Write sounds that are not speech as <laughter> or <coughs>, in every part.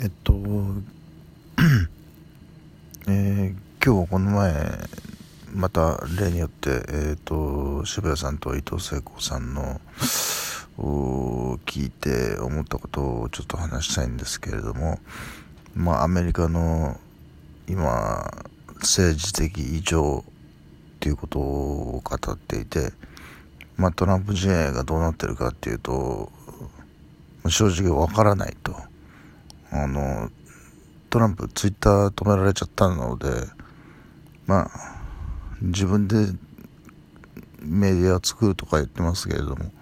えっと、<clears throat> えー、今日この前、また例によって、えっ、と、渋谷さんと伊藤聖子さんの、を聞いて思ったことをちょっと話したいんですけれども、まあ、アメリカの今、政治的異常っていうことを語っていて、まあ、トランプ陣営がどうなってるかっていうと、正直わからないと。あの、トランプツイッター止められちゃったので、まあ、自分でメディア作るとか言ってますけれども、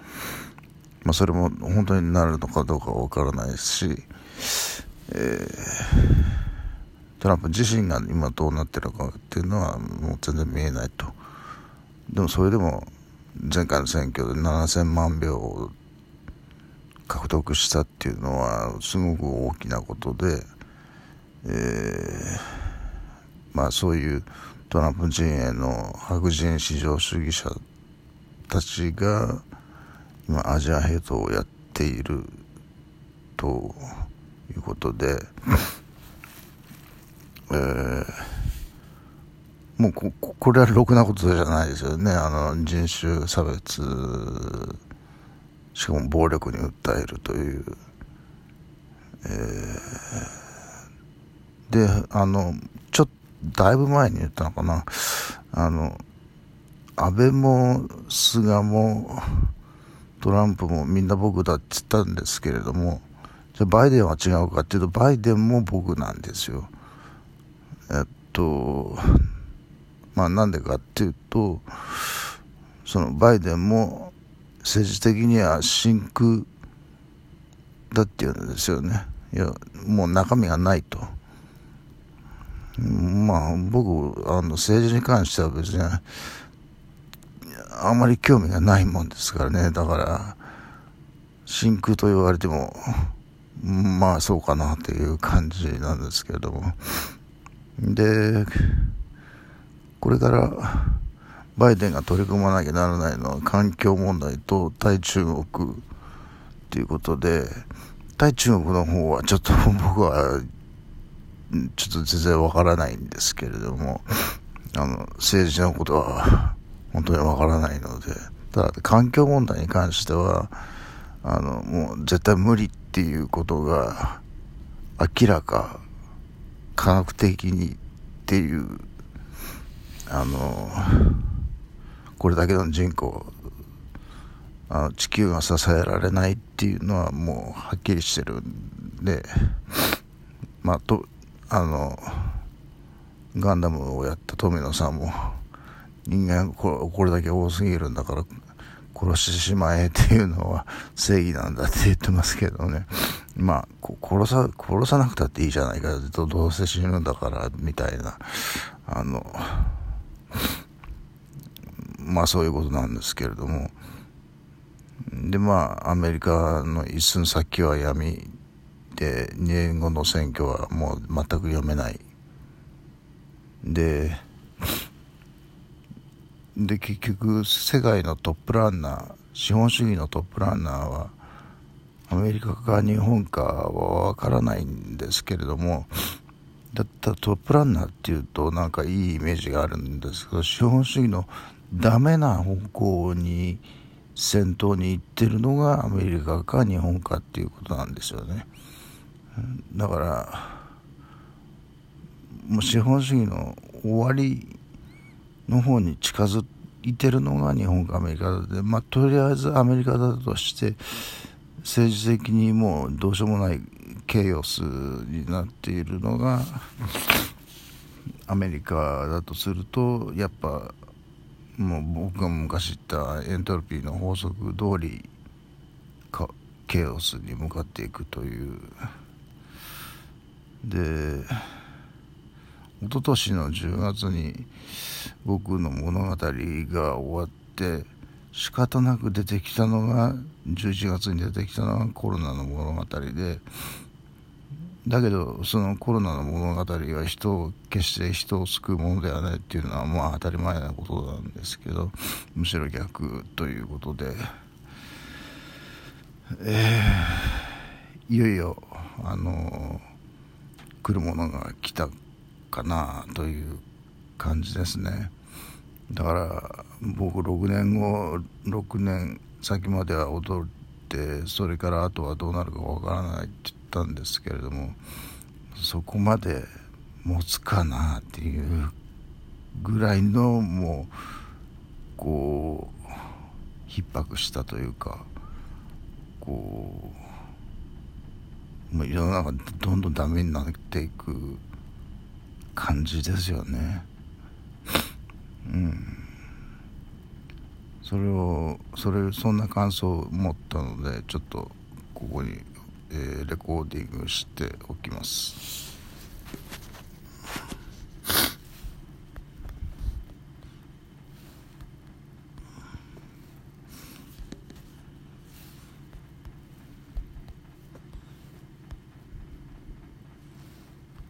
まあ、それも本当になるのかどうかわからないですし、えー、トランプ自身が今どうなってるかっていうのはもう全然見えないと。でもそれでも前回の選挙で7000万票獲得したっていうのはすごく大きなことで、えー、まあそういうトランプ陣営の白人至上主義者たちが今アジアヘイトをやっているということで、えー、もうここれはろくなことじゃないですよね。あの人種差別しかも暴力に訴えるという、えー、であのちょっとだいぶ前に言ったのかな。あの安倍も菅もトランプもみんな僕だって言ったんですけれどもじゃバイデンは違うかっていうとバイデンも僕なんですよ。えっとまあなんでかっていうとそのバイデンも政治的には真空だっていうんですよね。いやもう中身がないと。まあ僕あの政治に関しては別にあまり興味がないもんですからね。だから真空と言われてもまあそうかなっていう感じなんですけれども。でこれからバイデンが取り組まなきゃならないのは環境問題と対中国ということで、対中国の方はちょっと僕はちょっと全然わからないんですけれども、あの、政治のことは本当にわからないので、ただ環境問題に関しては、あの、もう絶対無理っていうことが明らか、科学的にっていう、あの、これだけの人口あの地球が支えられないっていうのはもうはっきりしてるんで <coughs> まあとあのガンダムをやった富野さんも人間これだけ多すぎるんだから殺してしまえっていうのは正義なんだって言ってますけどね。まあ殺さ殺さなくたっていいじゃないかとどうせ死ぬんだからみたいなあのまあそういうことなんですけれども。でまあアメリカの一寸先は闇で2年後の選挙はもう全く読めない。でで結局世界のトップランナー資本主義のトップランナーはアメリカか日本かは分からないんですけれどもだったらトップランナーっていうとなんかいいイメージがあるんですけど資本主義のダメな方向に先頭に行ってるのがアメリカか日本かっていうことなんですよね。だからもう資本主義の終わりの方に近づいてるのが日本かアメリカでまあとりあえずアメリカだとして政治的にもうどうしようもないケイオスになっているのがアメリカだとするとやっぱもう僕が昔言ったエントロピーの法則通りかケオスに向かっていくという。で一昨年の10月に僕の物語が終わって仕方なく出てきたのが11月に出てきたのがコロナの物語でだけどそのコロナの物語は人を決して人を救うものではないっていうのはまあ当たり前なことなんですけどむしろ逆ということで、えー、いよいよあの来るものが来たかなという感じですね。だから僕6年後6年先までは踊っててそれからあとはどうなるかわからないって言ったんですけれどもそこまで持つかなっていうぐらいのもうこう逼迫したというかこうもう世の中どんどんダメになっていく感じですよね。うん。それをそれそんな感想を持ったのでちょっとここに、えー、レコーディングしておきます。